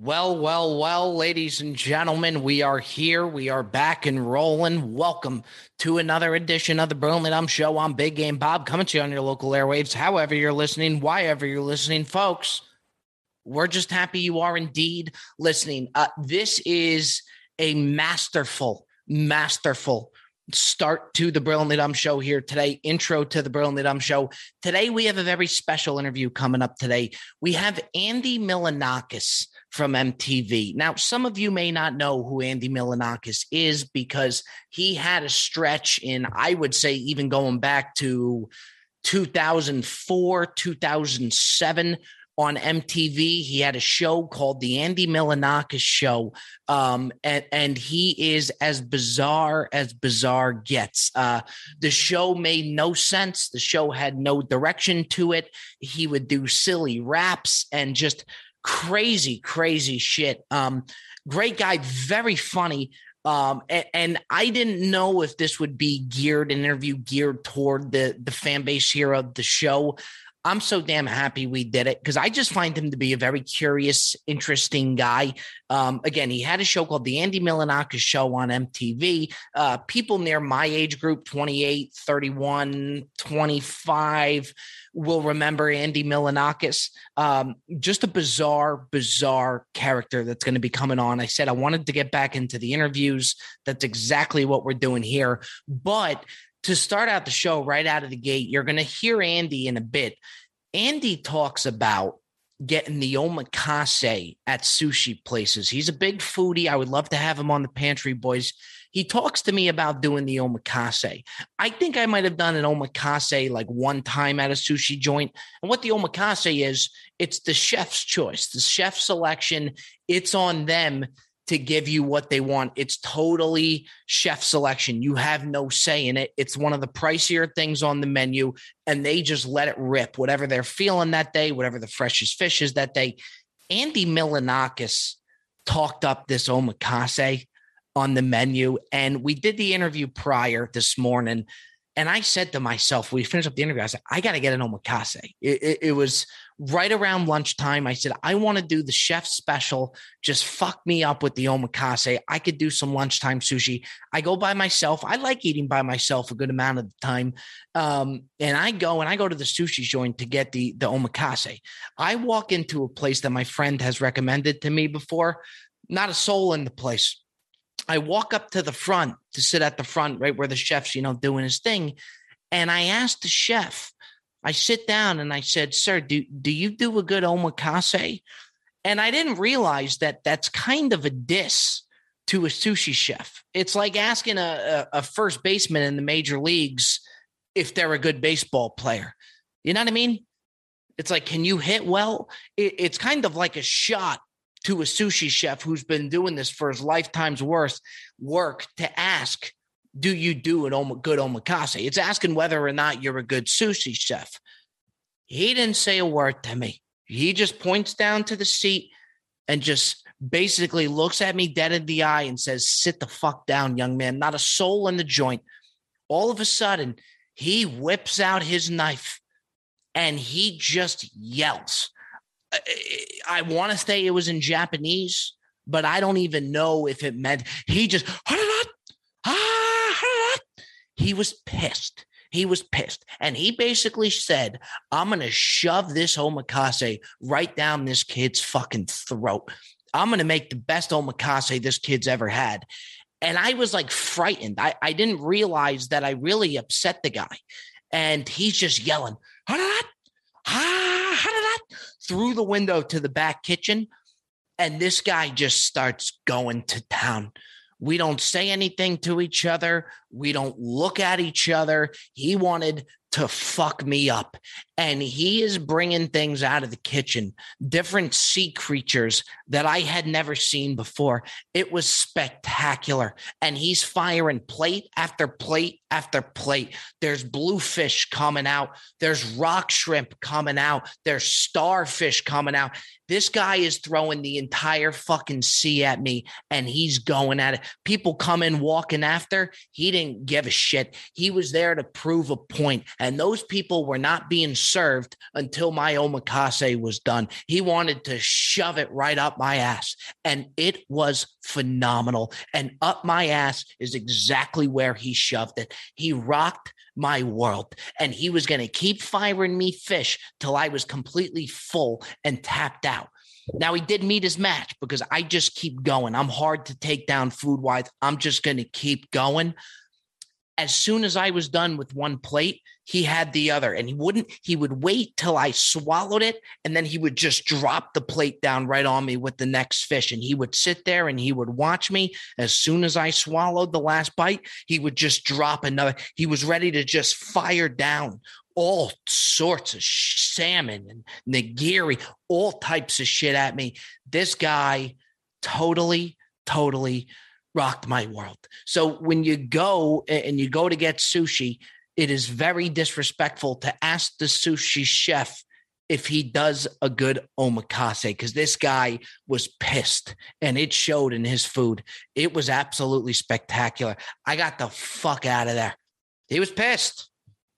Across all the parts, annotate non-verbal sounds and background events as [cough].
Well, well, well, ladies and gentlemen, we are here. We are back and rolling. Welcome to another edition of the Dumb Show on Big Game Bob, coming to you on your local airwaves. However, you're listening, why ever you're listening, folks. We're just happy you are indeed listening. Uh, this is a masterful, masterful start to the Brilliantly Dumb Show here today. Intro to the Brilliantly Dumb Show. Today, we have a very special interview coming up today. We have Andy Milonakis from MTV. Now, some of you may not know who Andy Milonakis is because he had a stretch in, I would say, even going back to 2004, 2007 on MTV. He had a show called The Andy Milonakis Show. Um, and, and he is as bizarre as bizarre gets. Uh, the show made no sense. The show had no direction to it. He would do silly raps and just crazy, crazy shit. Um, great guy, very funny. Um, and, and, I didn't know if this would be geared an interview geared toward the the fan base here of the show. I'm so damn happy we did it because I just find him to be a very curious, interesting guy. Um, again, he had a show called The Andy Milonakis Show on MTV. Uh, people near my age group, 28, 31, 25, will remember Andy Milonakis. Um, just a bizarre, bizarre character that's going to be coming on. I said I wanted to get back into the interviews. That's exactly what we're doing here. But to start out the show right out of the gate, you're going to hear Andy in a bit. Andy talks about getting the omakase at sushi places. He's a big foodie. I would love to have him on the Pantry Boys. He talks to me about doing the omakase. I think I might have done an omakase like one time at a sushi joint. And what the omakase is, it's the chef's choice, the chef selection. It's on them to give you what they want. It's totally chef selection. You have no say in it. It's one of the pricier things on the menu, and they just let it rip, whatever they're feeling that day, whatever the freshest fish is that day. Andy Milonakis talked up this omakase on the menu, and we did the interview prior this morning. And I said to myself, we finished up the interview. I said, I got to get an omakase. It, it, it, was right around lunchtime. I said, I want to do the chef special. Just fuck me up with the omakase. I could do some lunchtime sushi. I go by myself. I like eating by myself a good amount of the time. Um, and I go and I go to the sushi joint to get the, the omakase. I walk into a place that my friend has recommended to me before. Not a soul in the place I walk up to the front to sit at the front, right where the chef's, you know, doing his thing. And I asked the chef, I sit down and I said, Sir, do, do you do a good omakase? And I didn't realize that that's kind of a diss to a sushi chef. It's like asking a, a, a first baseman in the major leagues if they're a good baseball player. You know what I mean? It's like, can you hit well? It, it's kind of like a shot to a sushi chef who's been doing this for his lifetime's worth work to ask, do you do an om- good omakase? It's asking whether or not you're a good sushi chef. He didn't say a word to me. He just points down to the seat and just basically looks at me dead in the eye and says, Sit the fuck down, young man. Not a soul in the joint. All of a sudden, he whips out his knife and he just yells. I want to say it was in Japanese, but I don't even know if it meant he just he was pissed. He was pissed. And he basically said, I'm going to shove this omakase right down this kid's fucking throat. I'm going to make the best omakase this kid's ever had. And I was like frightened. I, I didn't realize that I really upset the guy. And he's just yelling, ah, through the window to the back kitchen. And this guy just starts going to town. We don't say anything to each other. We don't look at each other. He wanted to fuck me up. And he is bringing things out of the kitchen, different sea creatures that I had never seen before. It was spectacular. And he's firing plate after plate after plate. There's bluefish coming out, there's rock shrimp coming out, there's starfish coming out. This guy is throwing the entire fucking sea at me and he's going at it. People come in walking after. He didn't give a shit. He was there to prove a point And those people were not being served until my omakase was done. He wanted to shove it right up my ass. And it was phenomenal. And up my ass is exactly where he shoved it. He rocked my world. And he was going to keep firing me fish till I was completely full and tapped out. Now he did meet his match because I just keep going. I'm hard to take down food wise. I'm just going to keep going as soon as I was done with one plate, he had the other and he wouldn't, he would wait till I swallowed it and then he would just drop the plate down right on me with the next fish. And he would sit there and he would watch me. As soon as I swallowed the last bite, he would just drop another. He was ready to just fire down all sorts of salmon and nigiri, all types of shit at me. This guy totally, totally rocked my world. So when you go and you go to get sushi, it is very disrespectful to ask the sushi chef if he does a good omakase because this guy was pissed and it showed in his food. It was absolutely spectacular. I got the fuck out of there. He was pissed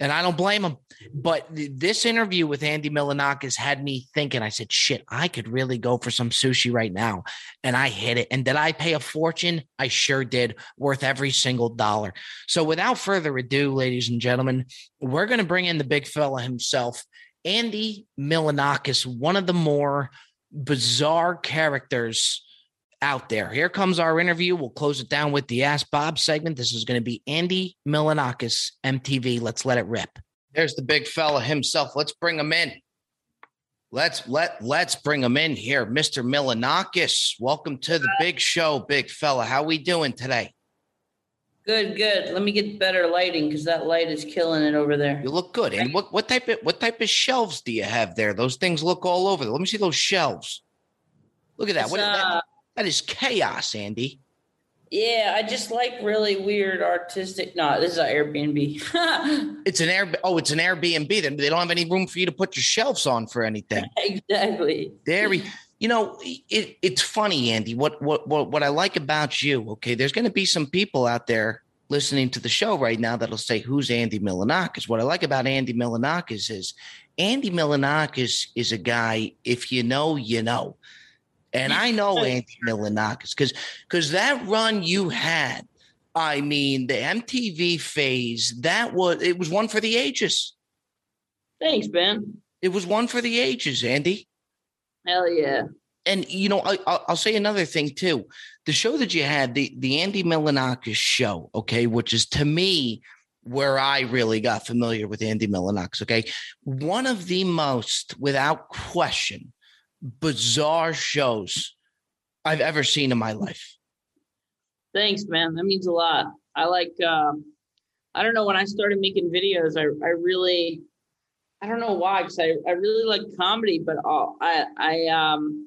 and I don't blame him. But this interview with Andy Milonakis had me thinking. I said, "Shit, I could really go for some sushi right now," and I hit it. And did I pay a fortune? I sure did, worth every single dollar. So, without further ado, ladies and gentlemen, we're going to bring in the big fella himself, Andy Milonakis, one of the more bizarre characters out there. Here comes our interview. We'll close it down with the Ask Bob segment. This is going to be Andy Milonakis, MTV. Let's let it rip. There's the big fella himself. Let's bring him in. Let's let let's bring him in here, Mr. Milonakis. Welcome to the big show, big fella. How we doing today? Good, good. Let me get better lighting because that light is killing it over there. You look good. And what what type of what type of shelves do you have there? Those things look all over. Let me see those shelves. Look at that. What, uh, that, that is chaos, Andy. Yeah, I just like really weird artistic. No, this is an Airbnb. [laughs] it's an air. Oh, it's an Airbnb. Then they don't have any room for you to put your shelves on for anything. [laughs] exactly. There, you know, it, it's funny, Andy. What what what what I like about you? Okay, there's going to be some people out there listening to the show right now that'll say, "Who's Andy Milonakis?" What I like about Andy Milonakis is Andy Milonakis is a guy. If you know, you know. And I know Andy Milonakis because because that run you had, I mean, the MTV phase, that was it was one for the ages. Thanks, Ben. It was one for the ages, Andy. Hell yeah. And you know, I, I'll say another thing too. The show that you had, the the Andy Milonakis show, okay, which is to me where I really got familiar with Andy Milonakis. Okay, one of the most, without question, bizarre shows I've ever seen in my life. Thanks, man. That means a lot. I like. Um, I don't know. When I started making videos, I I really, I don't know why, because I I really like comedy, but I I um.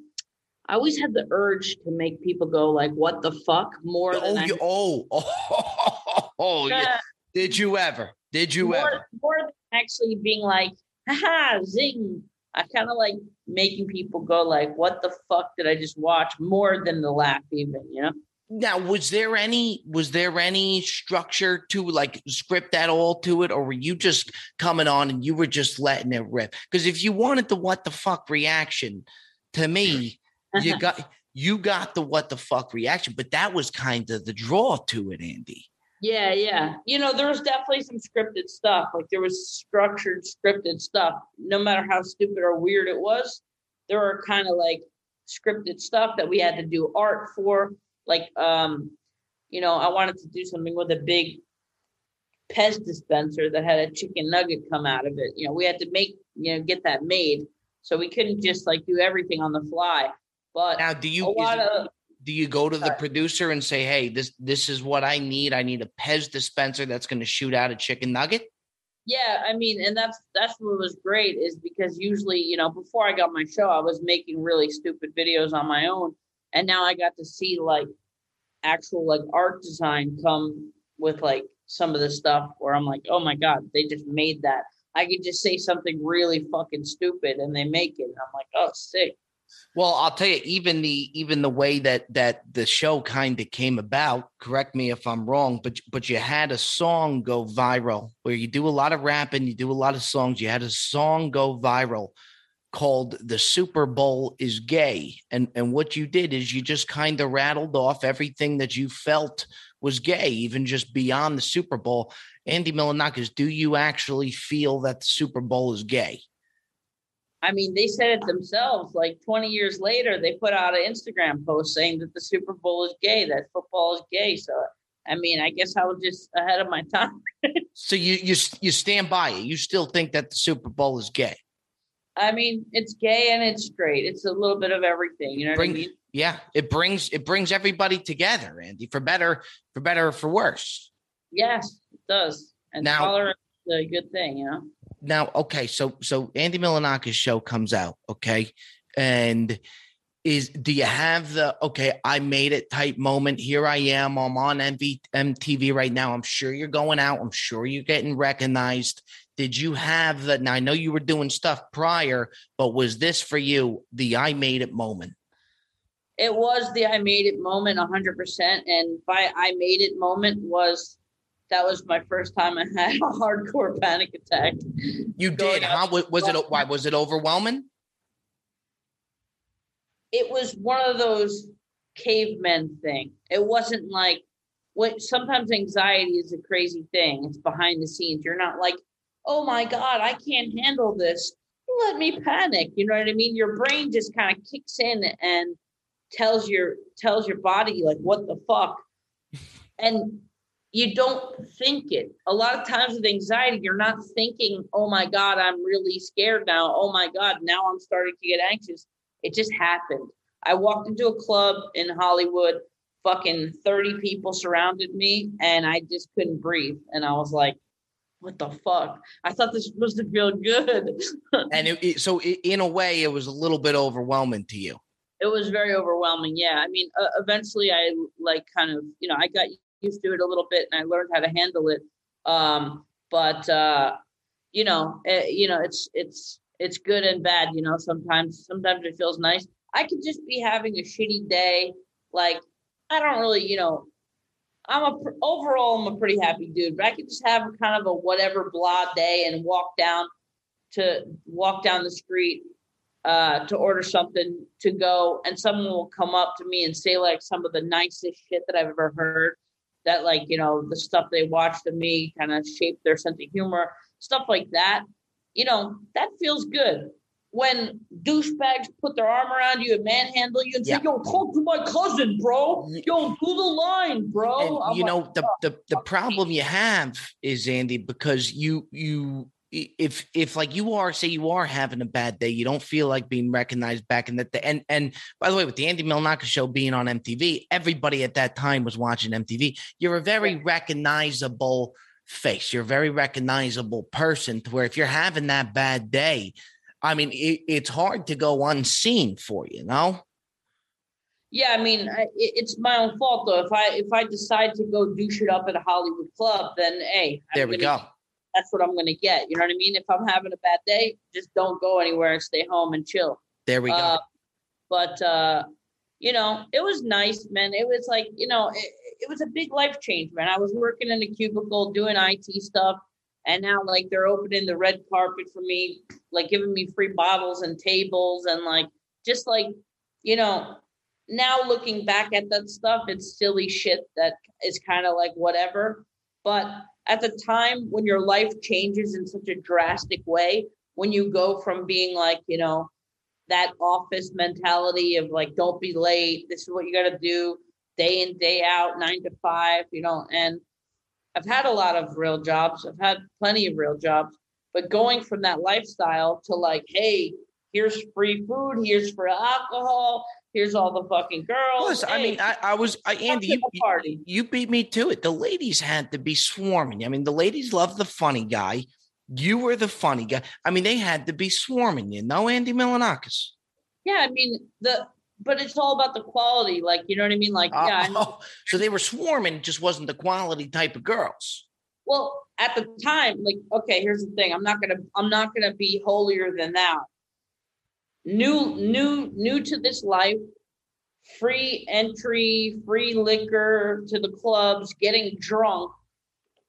I always had the urge to make people go like, "What the fuck?" More oh, than you, [laughs] oh, oh, oh, yeah. Did you ever? Did you more, ever? More than actually being like, "Ha zing!" I kind of like making people go like, "What the fuck did I just watch?" More than the laugh, even you know. Now, was there any was there any structure to like script at all to it, or were you just coming on and you were just letting it rip? Because if you wanted the what the fuck reaction, to me, you [laughs] got you got the what the fuck reaction, but that was kind of the draw to it, Andy. Yeah, yeah. You know, there was definitely some scripted stuff. Like there was structured, scripted stuff. No matter how stupid or weird it was, there were kind of like scripted stuff that we had to do art for. Like, um, you know, I wanted to do something with a big Pez dispenser that had a chicken nugget come out of it. You know, we had to make, you know, get that made. So we couldn't just like do everything on the fly. But now, do you? A lot of, do you go to the producer and say, "Hey, this this is what I need. I need a Pez dispenser that's going to shoot out a chicken nugget"? Yeah, I mean, and that's that's what was great is because usually, you know, before I got my show, I was making really stupid videos on my own, and now I got to see like actual like art design come with like some of the stuff where I'm like, oh my god, they just made that. I could just say something really fucking stupid and they make it. And I'm like, oh, sick. Well, I'll tell you, even the even the way that that the show kind of came about. Correct me if I'm wrong, but but you had a song go viral where you do a lot of rapping, you do a lot of songs. You had a song go viral called "The Super Bowl is Gay," and and what you did is you just kind of rattled off everything that you felt was gay, even just beyond the Super Bowl. Andy Milonakis, do you actually feel that the Super Bowl is gay? I mean, they said it themselves. Like 20 years later, they put out an Instagram post saying that the Super Bowl is gay, that football is gay. So, I mean, I guess I was just ahead of my [laughs] time. so you you you stand by it. You still think that the Super Bowl is gay? I mean, it's gay and it's straight. It's a little bit of everything. You know Bring, I mean? Yeah, it brings it brings everybody together, Andy, for better for better or for worse. Yes, it does. And now, tolerance is a good thing, you know now, okay, so so Andy Milonakis show comes out, okay, and is do you have the okay i made it type moment here i am i'm on MV, mtv right now i'm sure you're going out i'm sure you're getting recognized. Did you have the now i know you were doing stuff prior but was this for you the i made it moment? It was the i made it moment 100% and by i made it moment was that was my first time I had a hardcore panic attack. You did, huh? Was it why was it overwhelming? It was one of those cavemen thing. It wasn't like what sometimes anxiety is a crazy thing. It's behind the scenes. You're not like, oh my God, I can't handle this. Let me panic. You know what I mean? Your brain just kind of kicks in and tells your tells your body like what the fuck. And you don't think it. A lot of times with anxiety, you're not thinking, oh my God, I'm really scared now. Oh my God, now I'm starting to get anxious. It just happened. I walked into a club in Hollywood, fucking 30 people surrounded me, and I just couldn't breathe. And I was like, what the fuck? I thought this was supposed to feel good. [laughs] and it, it, so, it, in a way, it was a little bit overwhelming to you. It was very overwhelming. Yeah. I mean, uh, eventually I like kind of, you know, I got used to it a little bit and I learned how to handle it. Um, but uh, you know, it, eh, you know, it's it's it's good and bad. You know, sometimes sometimes it feels nice. I could just be having a shitty day. Like I don't really, you know, I'm a overall I'm a pretty happy dude, but I could just have kind of a whatever blah day and walk down to walk down the street uh, to order something to go, and someone will come up to me and say like some of the nicest shit that I've ever heard that like you know the stuff they watched of me kind of shaped their sense of humor stuff like that you know that feels good when douchebags put their arm around you and manhandle you and yeah. say, "Yo, talk to my cousin, bro. Yo, do the line, bro." And, you like, know the the the problem you have is Andy because you you if if like you are say you are having a bad day you don't feel like being recognized back in the day and and by the way with the andy milonakis show being on mtv everybody at that time was watching mtv you're a very recognizable face. You're a very recognizable person to where if you're having that bad day i mean it, it's hard to go unseen for you, know yeah, I mean, it's my own fault though. If I if I decide to go do shit up at a Hollywood club, then hey, there I'm we go that's what I'm going to get. You know what I mean? If I'm having a bad day, just don't go anywhere stay home and chill. There we go. Uh, but uh, you know, it was nice, man. It was like, you know, it, it was a big life change, man. I was working in a cubicle doing IT stuff, and now like they're opening the red carpet for me, like giving me free bottles and tables, and like just like, you know, now looking back at that stuff, it's silly shit that is kind of like whatever. But at the time when your life changes in such a drastic way, when you go from being like, you know, that office mentality of like, don't be late, this is what you got to do day in, day out, nine to five, you know, and I've had a lot of real jobs. I've had plenty of real jobs, but going from that lifestyle to like, hey, here's free food, here's free alcohol, here's all the fucking girls. Listen, hey, I mean, I, I was, I, Andy, you, party. you beat me to it. The ladies had to be swarming. I mean, the ladies love the funny guy. You were the funny guy. I mean, they had to be swarming you. No, Andy Milonakis. Yeah, I mean the, but it's all about the quality. Like, you know what I mean? Like, uh, yeah. Oh, [laughs] so they were swarming. Just wasn't the quality type of girls. Well, at the time, like, okay, here's the thing. I'm not gonna, I'm not gonna be holier than thou new new new to this life free entry free liquor to the clubs getting drunk.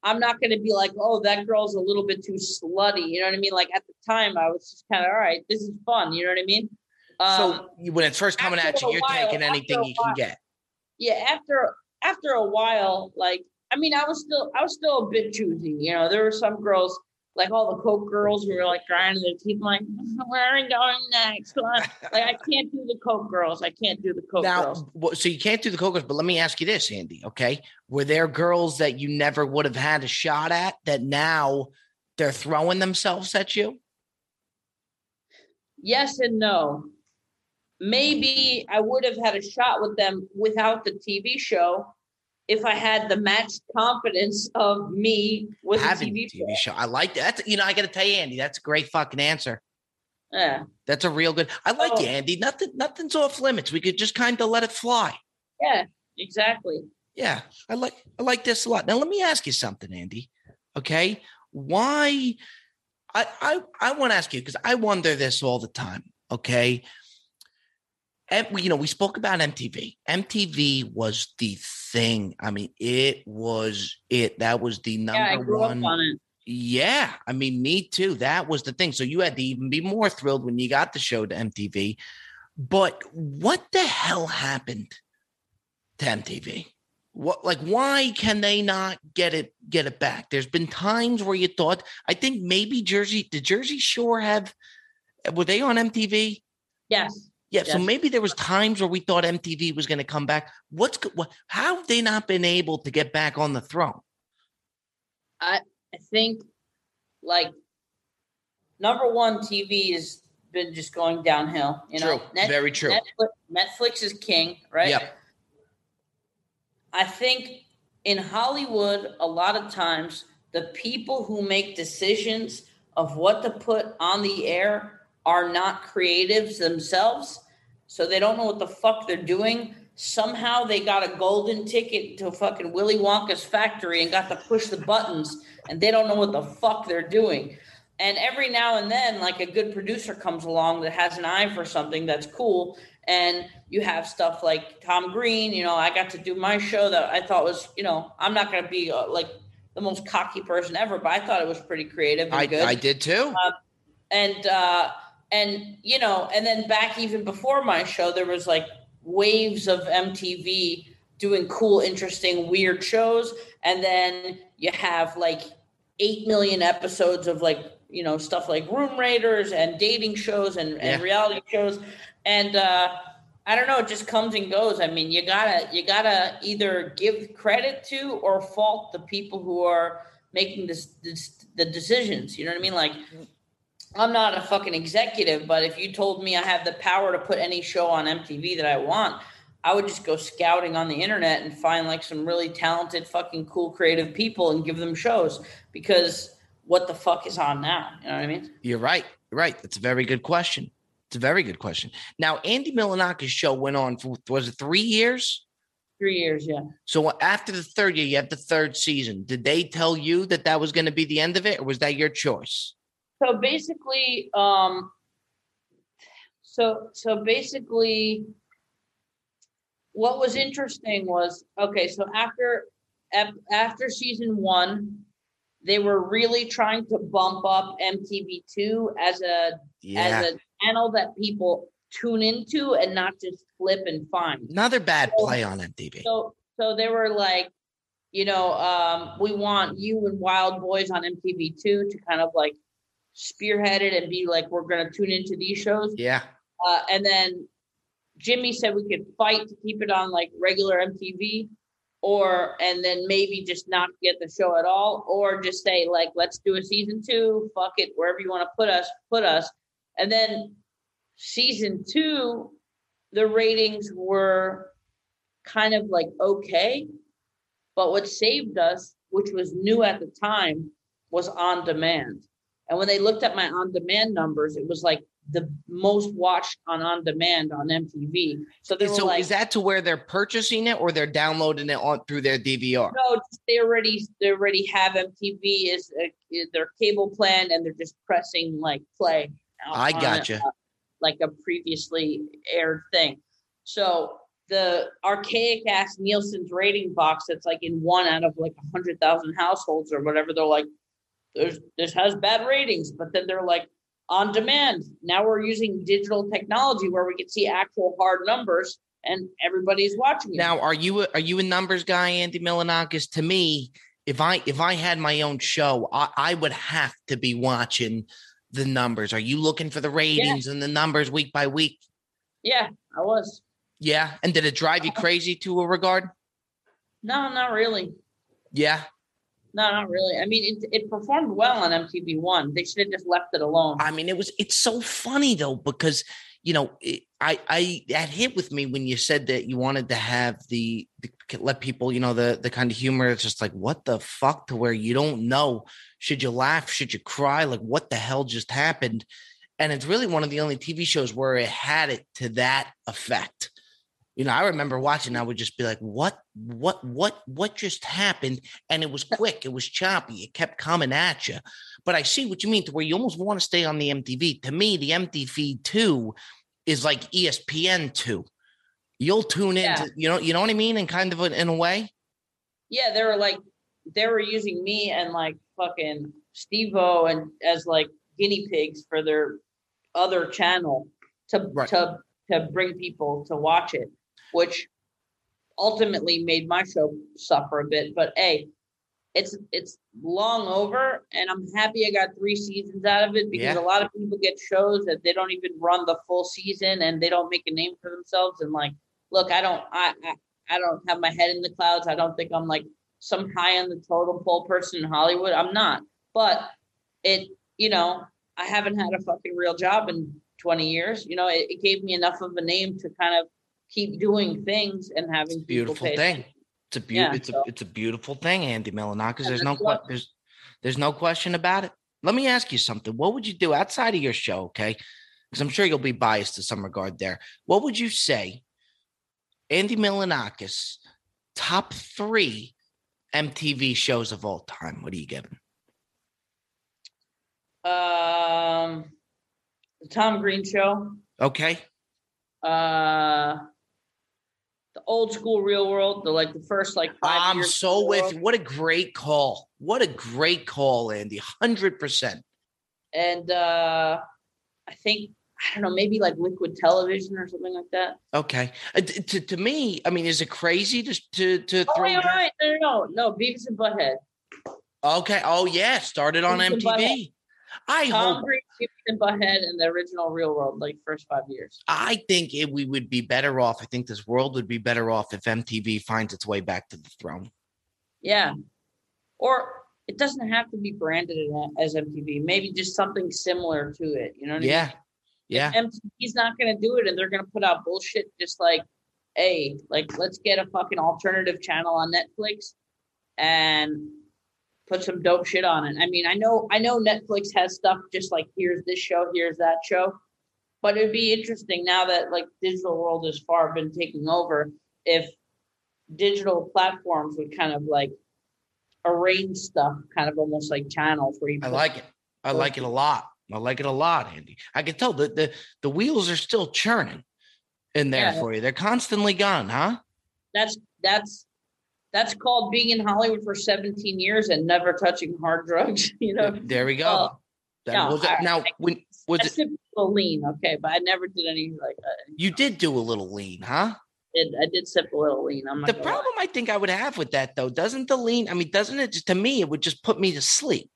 I'm not going to be like oh that girl's a little bit too slutty you know what i mean? Like at the time i was just kind of all right this is fun you know what i mean? Um, so when it's first coming at you you're while, taking anything you can get. Yeah after after a while like i mean i was still i was still a bit choosy you know? There were some girls like all the coke girls who were like grinding their teeth. I'm like, where are we going next? like I can't do the coke girls. I can't do the coke now, girls. So you can't do the coke girls. But let me ask you this, Andy. Okay, were there girls that you never would have had a shot at that now they're throwing themselves at you? Yes and no. Maybe I would have had a shot with them without the TV show if I had the matched confidence of me with Having a TV, TV show. I like that. You know, I got to tell you, Andy, that's a great fucking answer. Yeah, that's a real good. I like oh. you, Andy. Nothing, nothing's off limits. We could just kind of let it fly. Yeah, exactly. Yeah, I like I like this a lot. Now let me ask you something, Andy. Okay, why? I I I want to ask you because I wonder this all the time. Okay, you know, we spoke about MTV. MTV was the thing. I mean, it was it. That was the number yeah, one. On. Yeah, I mean, me too. That was the thing. So you had to even be more thrilled when you got the show to MTV. But what the hell happened to MTV? What like why can they not get it get it back? There's been times where you thought I think maybe Jersey did Jersey Shore have were they on MTV? Yes. Yeah, yes. so maybe there was times where we thought MTV was going to come back. What's what, how have they not been able to get back on the throne? I I think like number one, TV has been just going downhill. You know, Net, very true. Netflix, Netflix is king, right? Yeah. I think in Hollywood, a lot of times the people who make decisions of what to put on the air are not creatives themselves so they don't know what the fuck they're doing. Somehow they got a golden ticket to fucking Willy Wonka's factory and got to push the buttons, and they don't know what the fuck they're doing. And every now and then, like a good producer comes along that has an eye for something that's cool. And you have stuff like Tom Green. You know, I got to do my show that I thought was, you know, I'm not going to be uh, like the most cocky person ever, but I thought it was pretty creative and I, good. I did too. Uh, and uh, and you know and then back even before my show there was like waves of mtv doing cool interesting weird shows. And then you have like 8 million episodes of like you know stuff like room raiders and dating shows and, and reality shows. And uh i don't know it just comes and goes. I mean you gotta you gotta either give credit to or fault the people who are making this, this the decisions. You know what i mean? Like I'm not a fucking executive, but if you told me I have the power to put any show on MTV that I want, I would just go scouting on the internet and find like some really talented, fucking cool, creative people and give them shows because what the fuck is on now? You know what I mean? You're right. You're right. That's a very good question. It's a very good question. Now, Andy Milonakis' show went on for, was it three years? Three years, yeah. So uh, after the third year, you have the third season. Did they tell you that that was going to be the end of it, or was that your choice? So basically, um, so so basically, what was interesting was okay. So after after season one, they were really trying to bump up MTV two as a yeah. as a channel that people tune into and not just flip and find. Another bad so, play on MTV. So so they were like, you know, um, we want you and Wildboyz on MTV two to kind of like spearhead it and be like, we're going to tune into these shows. Yeah. Uh, and then Jimmy said we could fight to keep it on like regular MTV or and then maybe just not get the show at all or just say like let's do a season 2 fuck it wherever you want to put us put us and then season 2 the ratings were kind of like okay but what saved us which was new at the time was on demand and when they looked at my on demand numbers, it was like the most watched on on demand on MTV. So they so like, is that to where they're purchasing it or they're downloading it on through their DVR? No, they already they already have MTV is, uh, their cable plan and they're just pressing like play. I gotcha. Uh, like a previously aired thing. So the archaic ass Nielsen's rating box that's like in one out of like a hundred thousand households or whatever, they're like, there's this has bad ratings, but then they're like on demand. Now we're using digital technology where we can see actual hard numbers and everybody's watching it. Now, are you a, are you a numbers guy, Andy Milonakis? To me, if I if I had my own show, I, I would have to be watching the numbers. Are you looking for the ratings yeah. and the numbers week by week? Yeah, I was. Yeah, and did it drive you uh-huh. crazy to a regard? No, not really. Yeah. No, not really. I mean, it it performed well on MTV One. They should have just left it alone. I mean, it was. It's so funny though because you know, I, I, that hit with me when you said that you wanted to have the, the let people, you know, the, the kind of humor. It's just like, what the fuck to where you don't know, should you laugh? Should you cry? Like what the hell just happened? And it's really one of the only TV shows where it had it to that effect. You know, I remember watching, I would just be like, what, what, what, what just happened? And it was quick, it was choppy, it kept coming at you. But I see what you mean to where you almost want to stay on the MTV. To me, the MTV two is like ESPN two. You'll tune in, yeah. to, you know, you know what I mean, and kind of a, in a way. Yeah, they were like they were using me and like fucking Steve-O and as like guinea pigs for their other channel to right. to to bring people to watch it, which ultimately made my show suffer a bit. But hey, it's it's long over and i'm happy i got three seasons out of it because yeah. a lot of people get shows that they don't even run the full season and they don't make a name for themselves and like look i don't i i, I don't have my head in the clouds i don't think i'm like some high on the totem pole person in hollywood i'm not but it you know i haven't had a fucking real job in 20 years you know it, it gave me enough of a name to kind of keep doing things and having beautiful thing it's a beautiful. Yeah, it's so. a it's a beautiful thing, Andy Milonakis. There's no there's there's no question about it. Let me ask you something. What would you do outside of your show? Okay, because I'm sure you'll be biased to some regard there. What would you say, Andy Milonakis, top three MTV shows of all time? What are you giving? Um, the Tom Green Show. Okay. Uh, the old school real world, the like the first like five I'm so with you. What a great call. What a great call, Andy. Hundred percent. And uh I think I don't know, maybe like liquid television or something like that. Okay. Uh, to, to me, I mean, is it crazy to to, to oh, throw? Wait, wait, wait. No, no, no, Beavis and Butthead. Okay. Oh yeah, started on MTV. I Tom hope. Green, and Butthead, and the original Real World, like first five years. I think it, we would be better off. I think this world would be better off if MTV finds its way back to the throne. Yeah, or it doesn't have to be branded as MTV. Maybe just something similar to it. You know? yeah, I mean? Yeah. Yeah. MTV's not going to do it, and they're going to put out bullshit. Just like, hey, like let's get a fucking alternative channel on Netflix, and put some dope shit on it. I mean, I know I know Netflix has stuff just like here's this show, here's that show. But it'd be interesting now that like digital world has far been taking over if digital platforms would kind of like arrange stuff kind of almost like channels where you I like it. I like it a lot. I like it a lot, Andy. I can tell that the the wheels are still churning in there yeah. for you. They're constantly gone, huh? That's that's that's called being in Hollywood for 17 years and never touching hard drugs. [laughs] You know. There we go. Uh, no, was I, now I, when was I it a little lean? Okay, but I never did any like. Uh, you did do a little lean, huh? Did I did sip a little lean? I'm the problem lie. I think I would have with that though, doesn't the lean? I mean, doesn't it? Just, to me, it would just put me to sleep.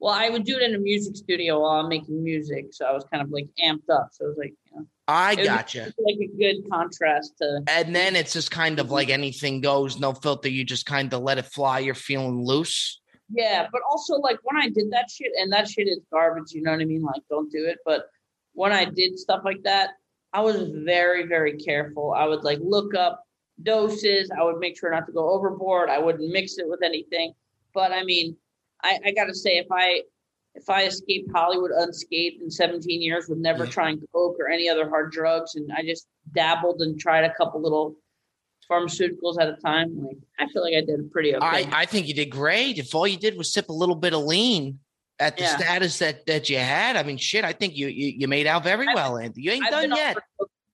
Well, I would do it in a music studio while I'm making music, so I was kind of like amped up. So I was like, you know. I gotcha. Like a good contrast to. And then it's just kind of like mm-hmm. anything goes, no filter. You just kind of let it fly. You're feeling loose. Yeah, but also like when I did that shit, and that shit is garbage. You know what I mean? Like, don't do it. But when I did stuff like that, I was very, very careful. I would like look up doses. I would make sure not to go overboard. I wouldn't mix it with anything. But I mean, I, I got to say, if I if I escaped Hollywood unscathed in 17 years with never yeah. trying coke or any other hard drugs, and I just dabbled and tried a couple little pharmaceuticals at a time, like I feel like I did pretty okay. I, I think you did great. If all you did was sip a little bit of lean, at the Yeah. status that that you had. I mean, shit, I think you you, you made out very I've- well, Andy. You ain't I've done yet.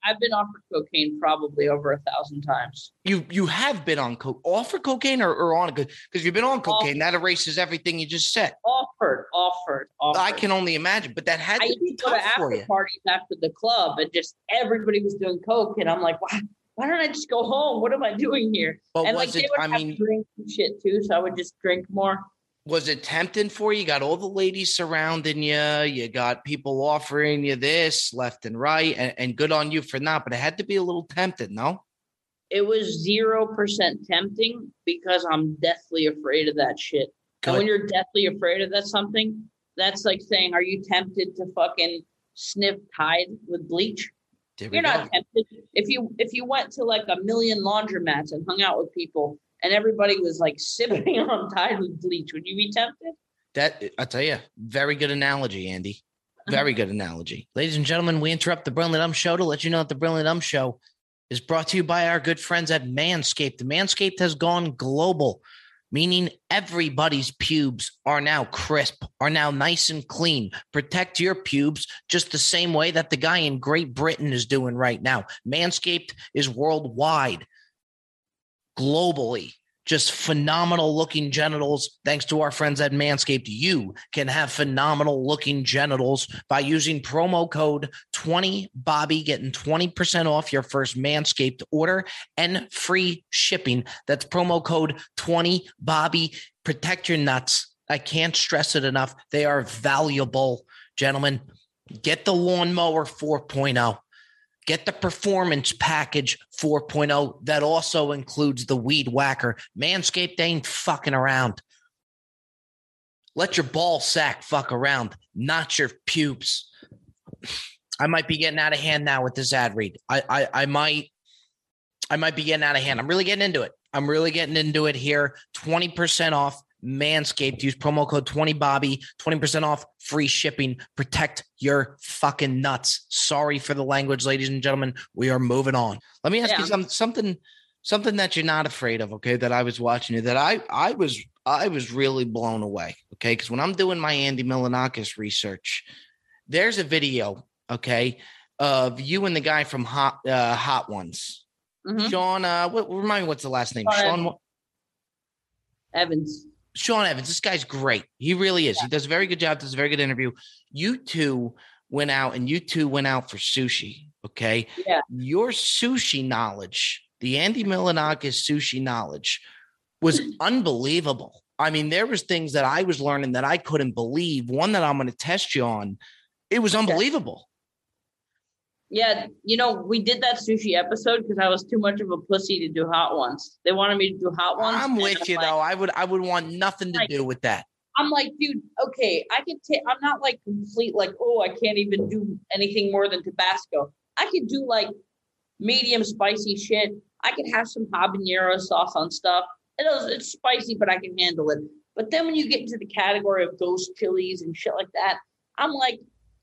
Offered I've been offered cocaine probably over a thousand times. You you have been on coke, offered cocaine or, or on because you've been on cocaine. That erases everything you just said. Offered, offered, offered. I can only imagine, but that had I to be to go to tough for after you. parties after the club, and just everybody was doing coke, and I'm like, why? Why don't I just go home? What am I doing here? But and like was they it? would I have mean, drink shit too, so I would just drink more. Was it tempting for you? You got all the ladies surrounding you. You got people offering you this left and right, and, and good on you for not. But it had to be a little tempting, no? It was zero percent tempting because I'm deathly afraid of that shit. And when you're deathly afraid of that something, that's like saying, "Are you tempted to fucking sniff Tide with bleach?" You're go. not tempted. If you if you went to like a million laundromats and hung out with people, and everybody was like sipping [laughs] on Tide with bleach, would you be tempted? That I tell you, very good analogy, Andy. Very good analogy. Ladies and gentlemen, we interrupt the Brilliant Um Show to let you know that the Brilliant Um Show is brought to you by our good friends at Manscaped. Manscaped has gone global, meaning everybody's pubes are now crisp, are now nice and clean. Protect your pubes just the same way that the guy in Great Britain is doing right now. Manscaped is worldwide, globally just phenomenal looking genitals. Thanks to our friends at Manscaped, you can have phenomenal looking genitals by using promo code 20Bobby, getting 20% off your first Manscaped order and free shipping. That's promo code 20Bobby. Protect your nuts. I can't stress it enough. They are valuable, gentlemen. Get the lawnmower 4.0. Get the performance package 4.0 that also includes the weed whacker. Manscaped ain't fucking around. Let your ball sack fuck around, not your pubes. I might be getting out of hand now with this ad read. I, I I might I might be getting out of hand. I'm really getting into it. I'm really getting into it here. 20% off Manscaped. Use promo code 20Bobby, 20% off free shipping. Protect your fucking nuts. Sorry for the language, ladies and gentlemen. We are moving on. Let me ask you some, something something that you're not afraid of, okay? That I was watching you that I I was I was really blown away, okay? Because when I'm doing my Andy Milonakis research, there's a video, okay, of you and the guy from Hot uh, Hot Ones. Mhm. Sean, uh, what remind me what's the last name? Sean Sean Evans. Sean Evans. This guy's great. He really is. He does a very good job. Does a very good interview. You two went out and you two went out for sushi. Okay. Yeah. Your sushi knowledge, the Andy Milonakis sushi knowledge, was [laughs] unbelievable. I mean, there was things that I was learning that I couldn't believe. One that I'm going to test you on. It was unbelievable. Yeah, you know, we did that sushi episode because I was too much of a pussy to do hot ones. They wanted me to do hot ones. I'm with you like- though. I would I would want nothing to Like- do with that. I'm like, dude, okay, I can take. I'm not like complete, like, oh, I can't even do anything more than Tabasco. I could do like medium spicy shit. I could have some habanero sauce on stuff. It is, it's spicy, but I can handle it. But then when you get into the category of ghost chilies and shit like that, I'm like,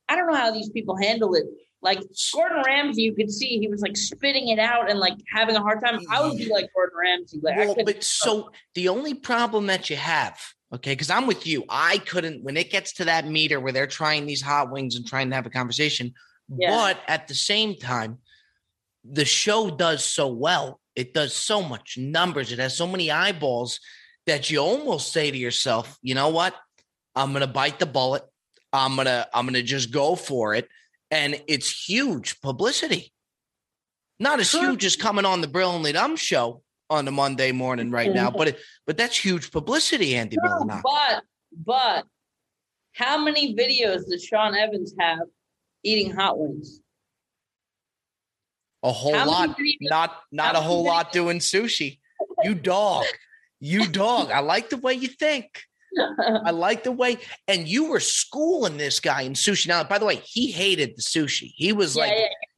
I don't know how these people handle it. Like Gordon Ramsay, you could see he was like spitting it out and like having a hard time. I would be mm-hmm. like Gordon Ramsay. Like, Well, but so the only problem that you have, okay, because I'm with you. I couldn't when it gets to that meter where they're trying these hot wings and trying to have a conversation. Yeah. But at the same time, the show does so well. It does so much numbers. It has so many eyeballs that you almost say to yourself, you know what? I'm gonna bite the bullet. I'm gonna I'm gonna just go for it. And it's huge publicity. Not as Sure. huge as coming on the Brilliantly Dumb show on a Monday morning right now, but it, but that's huge publicity, Andy Milanoff. but but how many videos does Sean Evans have eating hot wings? A whole How lot, not not how a whole lot doing sushi. You dog, you dog. I like the way you think. I like the way, and you were schooling this guy in sushi. Now, by the way, he hated the sushi. He was Yeah, like,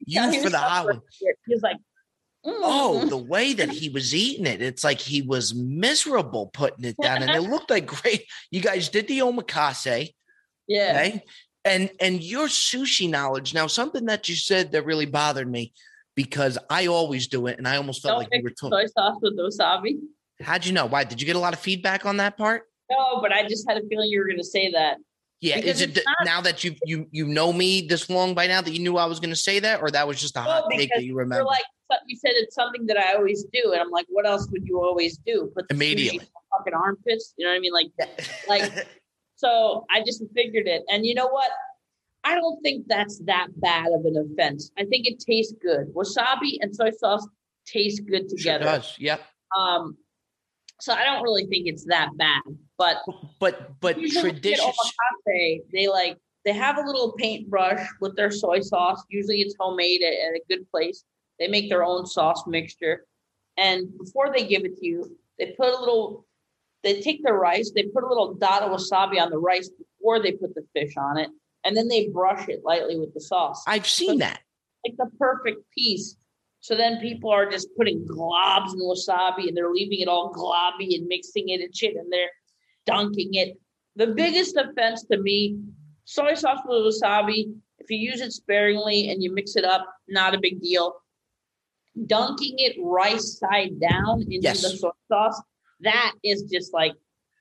yeah, you for the hot one. He was like, Oh, "Mm." the way that he was eating it, it's like he was miserable putting it down, and it [laughs] looked like great. You guys did the omakase, yeah. okay? And and your sushi knowledge. Now, something that you said that really bothered me because I always do it, and I almost felt Don't like you were told. soy sauce with wasabi. How'd you know? Why did you get a lot of feedback on that part? No, but I just had a feeling you were going to say that. Yeah, Because is it not- now that you you you know me this long by now that you knew I was going to say that, or that was just a No, hot take that you remember? like you said it's something that I always do, and I'm like, what else would you always do? Put the Immediately. fucking armpits. You know what I mean? Like, like- [laughs] so I just figured it, and you know what? I don't think that's that bad of an offense. I think it tastes good. Wasabi and soy sauce taste good Sure together. does. Yep. Um, so I don't really think it's that bad. But But but tradition. omakase, they like they have a little paintbrush with their soy sauce. Usually it's homemade at, at a good place. They make their own sauce mixture. And before they give it to you, they put a little they take the rice, they put a little dot of wasabi on the rice before they put the fish on it, and then they brush it lightly with the sauce. I've seen that. like the perfect piece. So then people are just putting globs in wasabi and they're leaving it all globby and mixing it and shit and they're dunking it. The biggest offense to me, soy sauce with wasabi, if you use it sparingly and you mix it up, not a big deal. Dunking it rice side down into Yes. the soy sauce, that is just like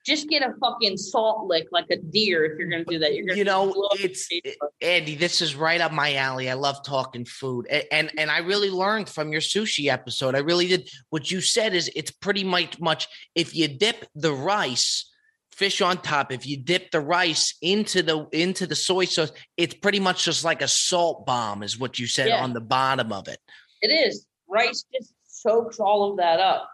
just get a fucking salt lick like a deer if you're gonna do that. You're gonna You know, it's buds. Andy. This is right up my alley. I love talking food, A- and and I really learned from your sushi episode. I really did. What you said is it's pretty much much. If you dip the rice, fish on top. If you dip the rice into the into the soy sauce, it's pretty much just like a salt bomb, is what you said Yeah. on the bottom of it. It is. Rice just soaks all of that up.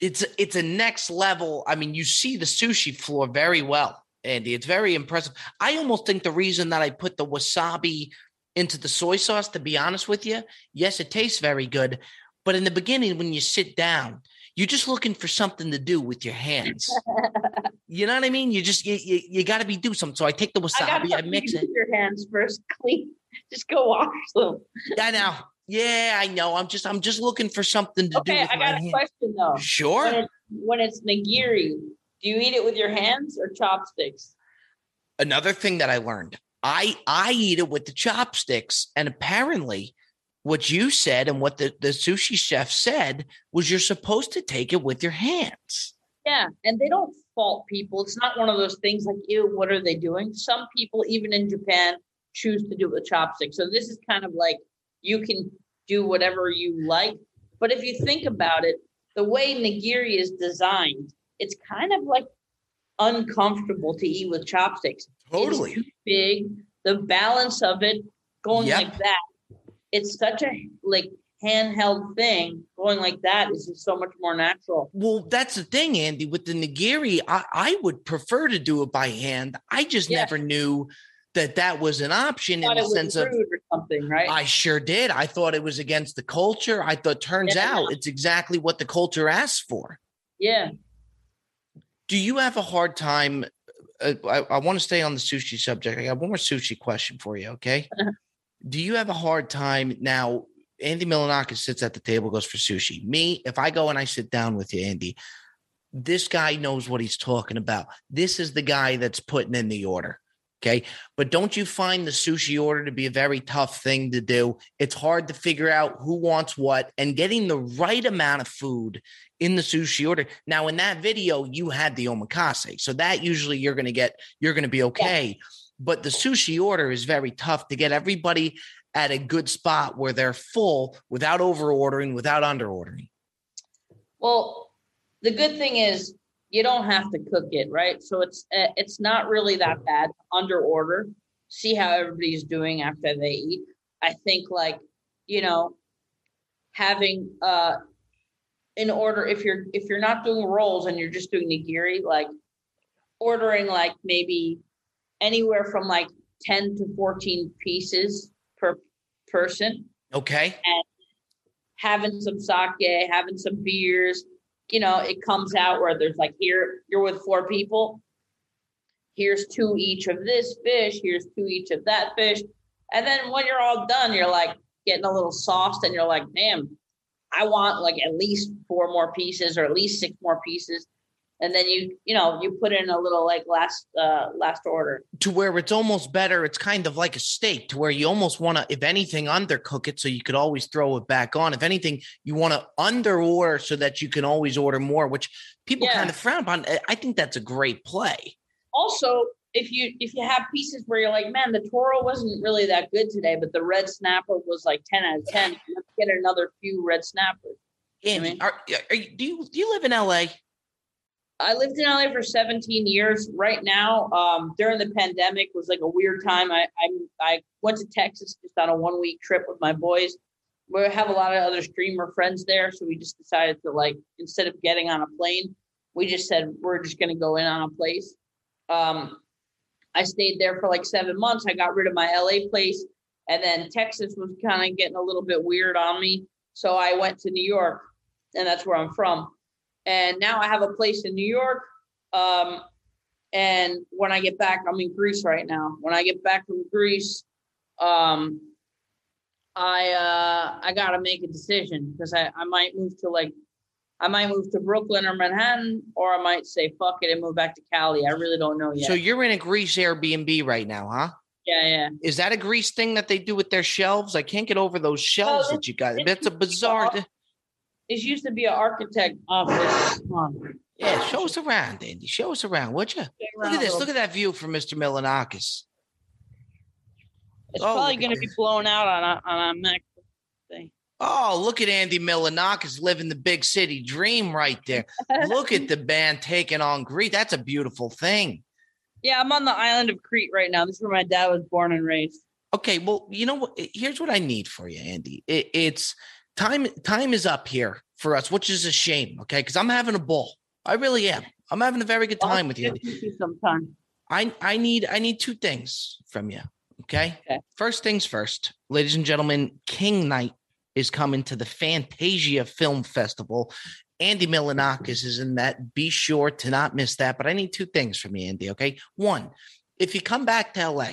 it's it's a next level. I mean, you see the sushi floor very well, Andy. It's very impressive. I almost think the reason that I put the wasabi into the soy sauce, to be honest with you, yes, it tastes very good. But in the beginning, when you sit down, you're just looking for something to do with your hands. [laughs] you know what I mean? You just you you, you got to be do something. So I take the wasabi, I, something mix it. Your hands first, [laughs] clean. Just go wash them. I know. Yeah, I know. I'm just I'm just looking for something to do Okay, I my got a hands. question though. When, Sure. it, when it's nigiri, do you eat it with your hands or chopsticks? another thing that I learned. I I eat it with the chopsticks, and apparently, what you said and what the, the sushi chef said was you're supposed to take it with your hands. Yeah, and they don't fault people. It's not one of those things like, ew, what are they doing? Some people, even in Japan, choose to do it with chopsticks. So this is kind of like you can do whatever you like. But if you think about it, the way nigiri is designed, it's kind of like uncomfortable to eat with chopsticks. It's too big. The balance of it going Yep. like that, it's such a like handheld thing. Going like that is just so much more natural. Well, that's the thing, Andy. With the nigiri, I, I would prefer to do it by hand. I just Yeah. never knew that that was an option in the sense of something, right? I sure did. I thought it was against the culture. I thought turns Yeah. out it's exactly what the culture asks for. yeah. do you have a hard time uh, I, I want to stay on the sushi subject i got one more sushi question for you okay Uh-huh. Do you have a hard time now? Andy milonakis sits at the table goes for sushi. Me if i go and i sit down with you andy this guy knows what he's talking about. This is the guy that's putting in the order okay? But don't you find the sushi order to be a very tough thing to do? It's hard to figure out who wants what and getting the right amount of food in the sushi order. Now, in that video, you had the omakase, so that usually you're going to get, you're going to be okay. But the sushi order is very tough to get everybody at a good spot where they're full without over ordering, without under ordering. Well, the good thing is you don't have to cook it, right? So it's uh, it's not really that bad. Under order, see how everybody's doing after they eat. I think like you know having uh in order if you're if you're not doing rolls and you're just doing nigiri, like ordering like maybe anywhere from like 10 to 14 pieces per person Okay. having some sake, having some beers. You know, it comes out where there's like here you're with four people. Here's two each of this fish. Here's two each of that fish. And then when you're all done, you're like getting a little sauced, and you're like, damn, I want like at least four more pieces or at least six more pieces. And then you, you know, you put in a little like last uh last order. To where it's almost better. It's kind of like a steak, to where you almost want to, if anything, undercook it so you could always throw it back on. If anything, you want to under order so that you can always order more, which people Yeah. kind of frown upon. I- think that's a great play. Also, if you if you have pieces where you're like, man, the Toro wasn't really that good today, but the red snapper was like ten out of ten. [sighs] Let's get another few red snappers. Andy, I mean, are, are you, do you do you live in LA? I lived in LA for 17 years. Right now, um, during the pandemic, was like a weird time. I, I I went to Texas just on a one week trip with my boys. We have a lot of other streamer friends there, so we just decided to like instead of getting on a plane, we just said we're just going to go in on a place. Um, I stayed there for like seven months. I got rid of my LA place, and then Texas was kind of getting a little bit weird on me, so I went to New York, and that's where I'm from and now I have a place in New York. Um, and when I get back, I'm in Greece right now. When I get back from Greece, um, I uh, I gotta make a decision because I, I might move to like I might move to Brooklyn or Manhattan, or I might say fuck it and move back to Cali. I really don't know yet. So you're in a Greece Airbnb right now, huh? Yeah, yeah. Is that a Greece thing that they do with their shelves? I can't get over those shelves oh, that you got. That's a bizarre. It used to be an architect office. Yeah, show us around, Andy. Show us around, would you? Look at this. Look at that view from Mr. Milonakis. It's oh, probably going to be blown out on a, on a Mac thing. Oh, look at Andy Milonakis living the big city dream right there. [laughs] look at the band taking on Crete. That's a beautiful thing. Yeah, I'm on the island of Crete right now. This is where my dad was born and raised. Okay, well, you know what? Here's what I need for you, Andy. It, it's time time is up here for us, which is a shame. Okay, because I'm having a ball. I really am. I'm having a very good time with you. Sometime. I I need I need two things from you. Okay? okay. First things first, ladies and gentlemen. King Knight is coming to the Fantasia Film Festival. Andy Milonakis is in that. Be sure to not miss that. But I need two things from you, Andy. Okay. One, if you come back to LA,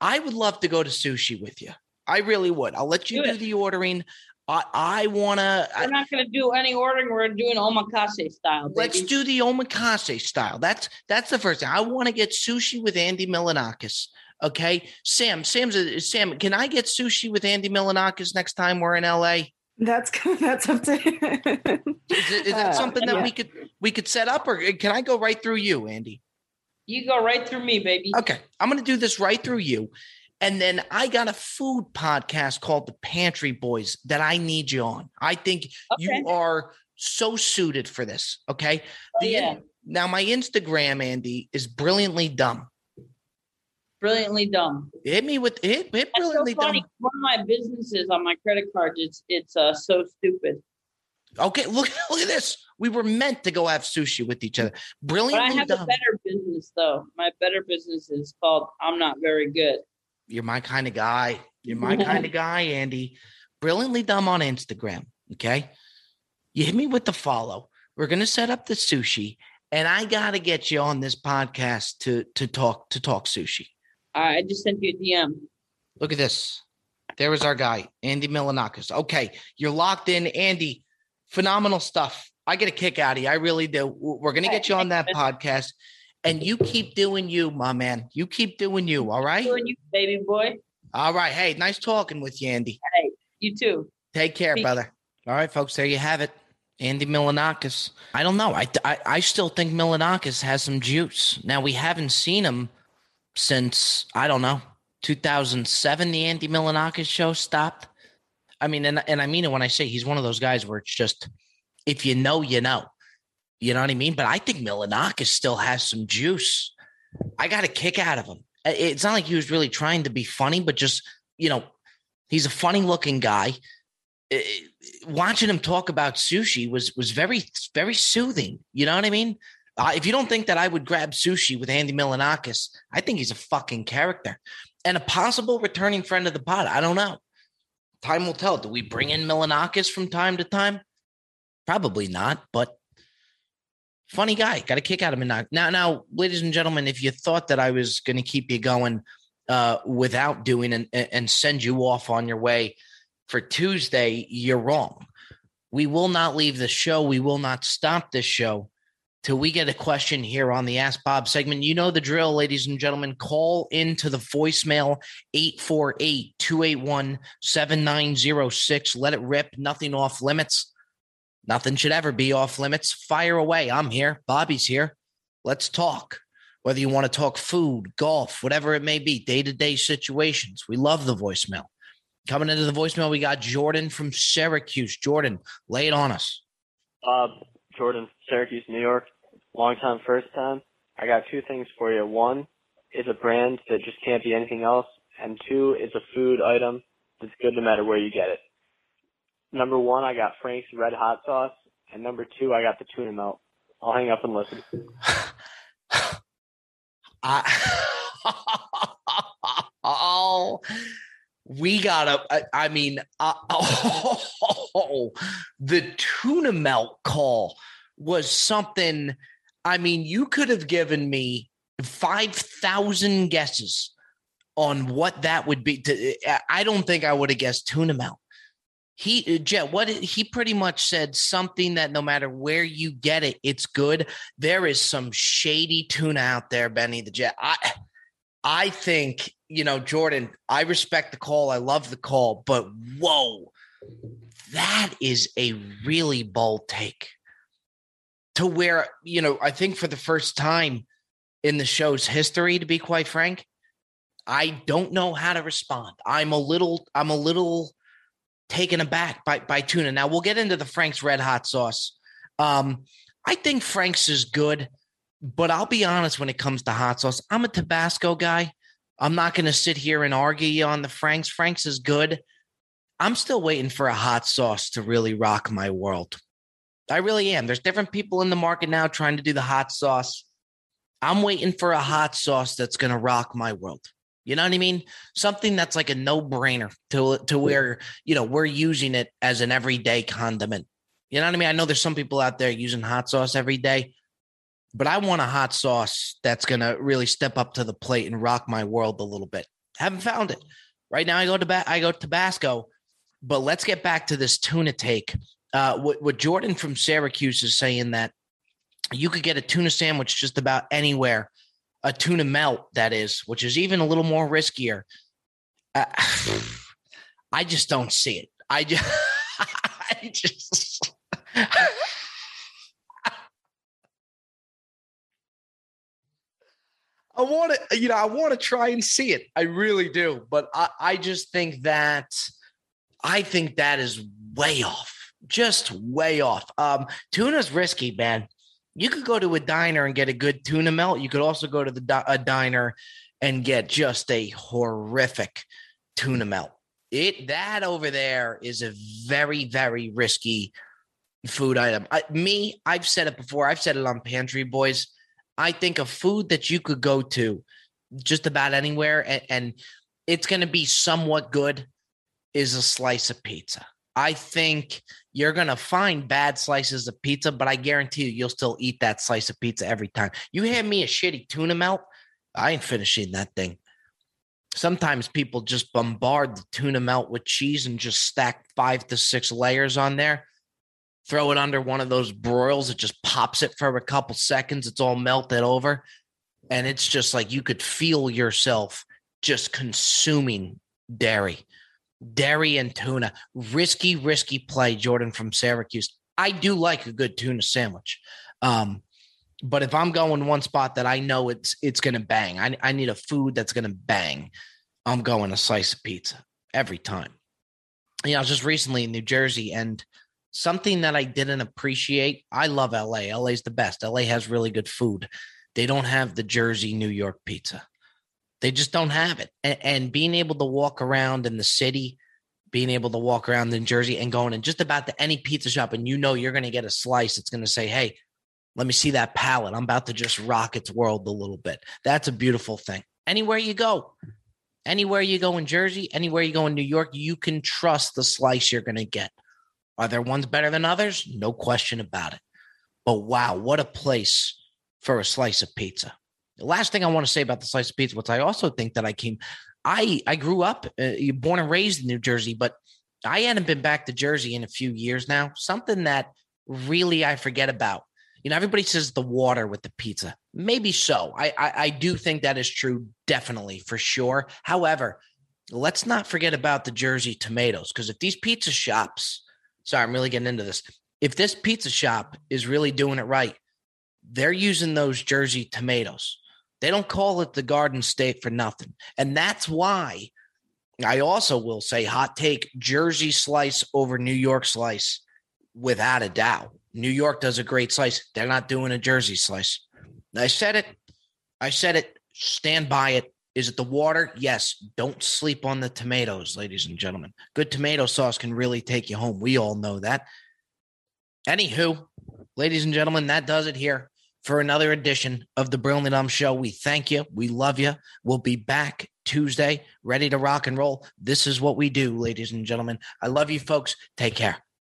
I would love to go to sushi with you. I really would. I'll let you do, do the ordering. I, I want to. We're not going to do any ordering. We're doing omakase style. Baby. Let's do the omakase style. That's that's the first thing. I want to get sushi with Andy Milonakis. Okay, Sam. Sam's a, Sam. Can I get sushi with Andy Milonakis next time we're in LA? That's [laughs] that's up to. is, it, is that uh, something that yeah. we could we could set up, or can I go right through you, Andy? You go right through me, baby. Okay, I'm going to do this right through you. And then I got a food podcast called The Pantry Boys that I need you on. I think okay. you are so suited for this. Okay. Oh, the, yeah. Now, my Instagram, Andy, is brilliantly dumb. Brilliantly dumb. Hit me with hit, hit brilliantly so dumb. One of my businesses on my credit card, it's it's uh, so stupid. Okay, [laughs] look look at this. We were meant to go have sushi with each other. Brilliantly but I have dumb. a better business though. My better business is called I'm not very good. You're my kind of guy. You're my [laughs] kind of guy, Andy. Brilliantly dumb on Instagram. Okay. You hit me with the follow. We're gonna set up the sushi, and I gotta get you on this podcast to to talk to talk sushi. I just sent you a DM. Look at this. There is our guy, Andy Milonakis. Okay, you're locked in, Andy. Phenomenal stuff. I get a kick out of you. I really do. We're gonna get you on that podcast and you keep doing you, my man. You keep doing you. All right. Doing you, baby boy. All right. Hey, nice talking with you, Andy. Hey, you too. Take care, Peace. brother. All right, folks. There you have it. Andy Milonakis. I don't know. I, I, I still think Milonakis has some juice. Now we haven't seen him since I don't know 2007. The Andy Milonakis show stopped. I mean, and and I mean it when I say he's one of those guys where it's just if you know, you know. You know what I mean? But I think Milonakis still has some juice. I got a kick out of him. It's not like he was really trying to be funny, but just, you know, he's a funny looking guy. Watching him talk about sushi was was very very soothing. You know what I mean? Uh, if you don't think that I would grab sushi with Andy Milonakis, I think he's a fucking character and a possible returning friend of the pod. I don't know. Time will tell. Do we bring in Milonakis from time to time? Probably not, but funny guy. Got a kick out of him. Now, now, ladies and gentlemen, if you thought that I was going to keep you going uh, without doing and, and send you off on your way for Tuesday, you're wrong. We will not leave the show. We will not stop this show till we get a question here on the Ask Bob segment. You know the drill, ladies and gentlemen. Call into the voicemail 848 281 7906. Let it rip. Nothing off limits. Nothing should ever be off limits. Fire away. I'm here. Bobby's here. Let's talk. whether you want to talk food, golf, whatever it may be, day to day situations. We love the voicemail. Coming into the voicemail, we got Jordan from Syracuse. Jordan, lay it on us. Uh, Jordan, Syracuse, New York. Long time, first time. I got two things for you. One is a brand that just can't be anything else, and two is a food item that's good no matter where you get it. Number one, I got Frank's Red Hot Sauce, and number two, I got the tuna melt. I'll hang up and listen. [laughs] I, oh, [laughs] we gotta. I, I mean, uh, oh, [laughs] the tuna melt call was something. I mean, you could have given me five thousand guesses on what that would be. To, I don't think I would have guessed tuna melt he uh, Jet, what he pretty much said something that no matter where you get it, it's good. There is some shady tuna out there, Benny the Jet. I I think, you know, Jordan, I respect the call. I love the call, but whoa, that is a really bold take. To where, you know, I think for the first time in the show's history, to be quite frank, I don't know how to respond. I'm a little, I'm a little taken aback by by tuna. Now we'll get into the Frank's Red Hot Sauce. Um, I think Frank's is good, but I'll be honest when it comes to hot sauce, I'm a Tabasco guy. I'm not going to sit here and argue on the Frank's. Frank's is good. I'm still waiting for a hot sauce to really rock my world. I really am. There's different people in the market now trying to do the hot sauce. I'm waiting for a hot sauce that's going to rock my world. You know what I mean? Something that's like a no brainer to to where you know we're using it as an everyday condiment. You know what I mean? I know there's some people out there using hot sauce every day, but I want a hot sauce that's gonna really step up to the plate and rock my world a little bit. Haven't found it. Right now, I go to ba- I go to Tabasco, but let's get back to this tuna take. Uh, what, what Jordan from Syracuse is saying that you could get a tuna sandwich just about anywhere a tuna melt, that is, which is even a little more riskier. Uh, [sighs] I just don't see it. I just, [laughs] I just. I want to, you know, I want to try and see it. I really do, but I, I just think that, I think that is way off, just way off. Um, tuna's risky, man you could go to a diner and get a good tuna melt. You could also go to the a diner and get just a horrific tuna melt. It that over there is a very very risky food item. I, me, I've said it before. I've said it on Pantry Boys. I think a food that you could go to just about anywhere and, and it's going to be somewhat good is a slice of pizza. I think you're going to find bad slices of pizza, but I guarantee you, you'll still eat that slice of pizza every time. You hand me a shitty tuna melt, I ain't finishing that thing. Sometimes people just bombard the tuna melt with cheese and just stack five to six layers on there. Throw it under one of those broils. It just pops it for a couple seconds. It's all melted over. And it's just like you could feel yourself just consuming dairy dairy and tuna. Risky, risky play, Jordan from Syracuse. I do like a good tuna sandwich. Um, but if I'm going one spot that I know it's it's gonna bang, I, I need a food that's gonna bang. I'm going a slice of pizza every time. You know, I was just recently in New Jersey and something that I didn't appreciate. I love LA. LA's the best. LA has really good food. They don't have the Jersey, New York pizza. They just don't have it. And, and, being able to walk around in the city, being able to walk around in Jersey and going in just about to any pizza shop, and you know you're going to get a slice. It's going to say, "Hey, let me see that palette. I'm about to just rock its world a little bit." That's a beautiful thing. Anywhere you go, anywhere you go in Jersey, anywhere you go in New York, you can trust the slice you're going to get. Are there ones better than others? No question about it. But wow, what a place for a slice of pizza. Last thing I want to say about the slice of pizza, which I also think that I came, I I grew up, uh, born and raised in New Jersey, but I hadn't been back to Jersey in a few years now. Something that really I forget about. You know, everybody says the water with the pizza. Maybe so. I, I, I do think that is true, definitely for sure. However, let's not forget about the Jersey tomatoes because if these pizza shops, sorry, I'm really getting into this. If this pizza shop is really doing it right, they're using those Jersey tomatoes They don't call it the Garden State for nothing. And that's why I also will say hot take Jersey slice over New York slice without a doubt. New York does a great slice. They're not doing a Jersey slice. I said it. I said it. Stand by it. Is it the water? Yes. Don't sleep on the tomatoes, ladies and gentlemen. Good tomato sauce can really take you home. We all know that. Anywho, ladies and gentlemen, that does it here for another edition of the Brilliant Dumb Show. We thank you. We love you. We'll be back Tuesday, ready to rock and roll. This is what we do, ladies and gentlemen. I love you, folks. Take care.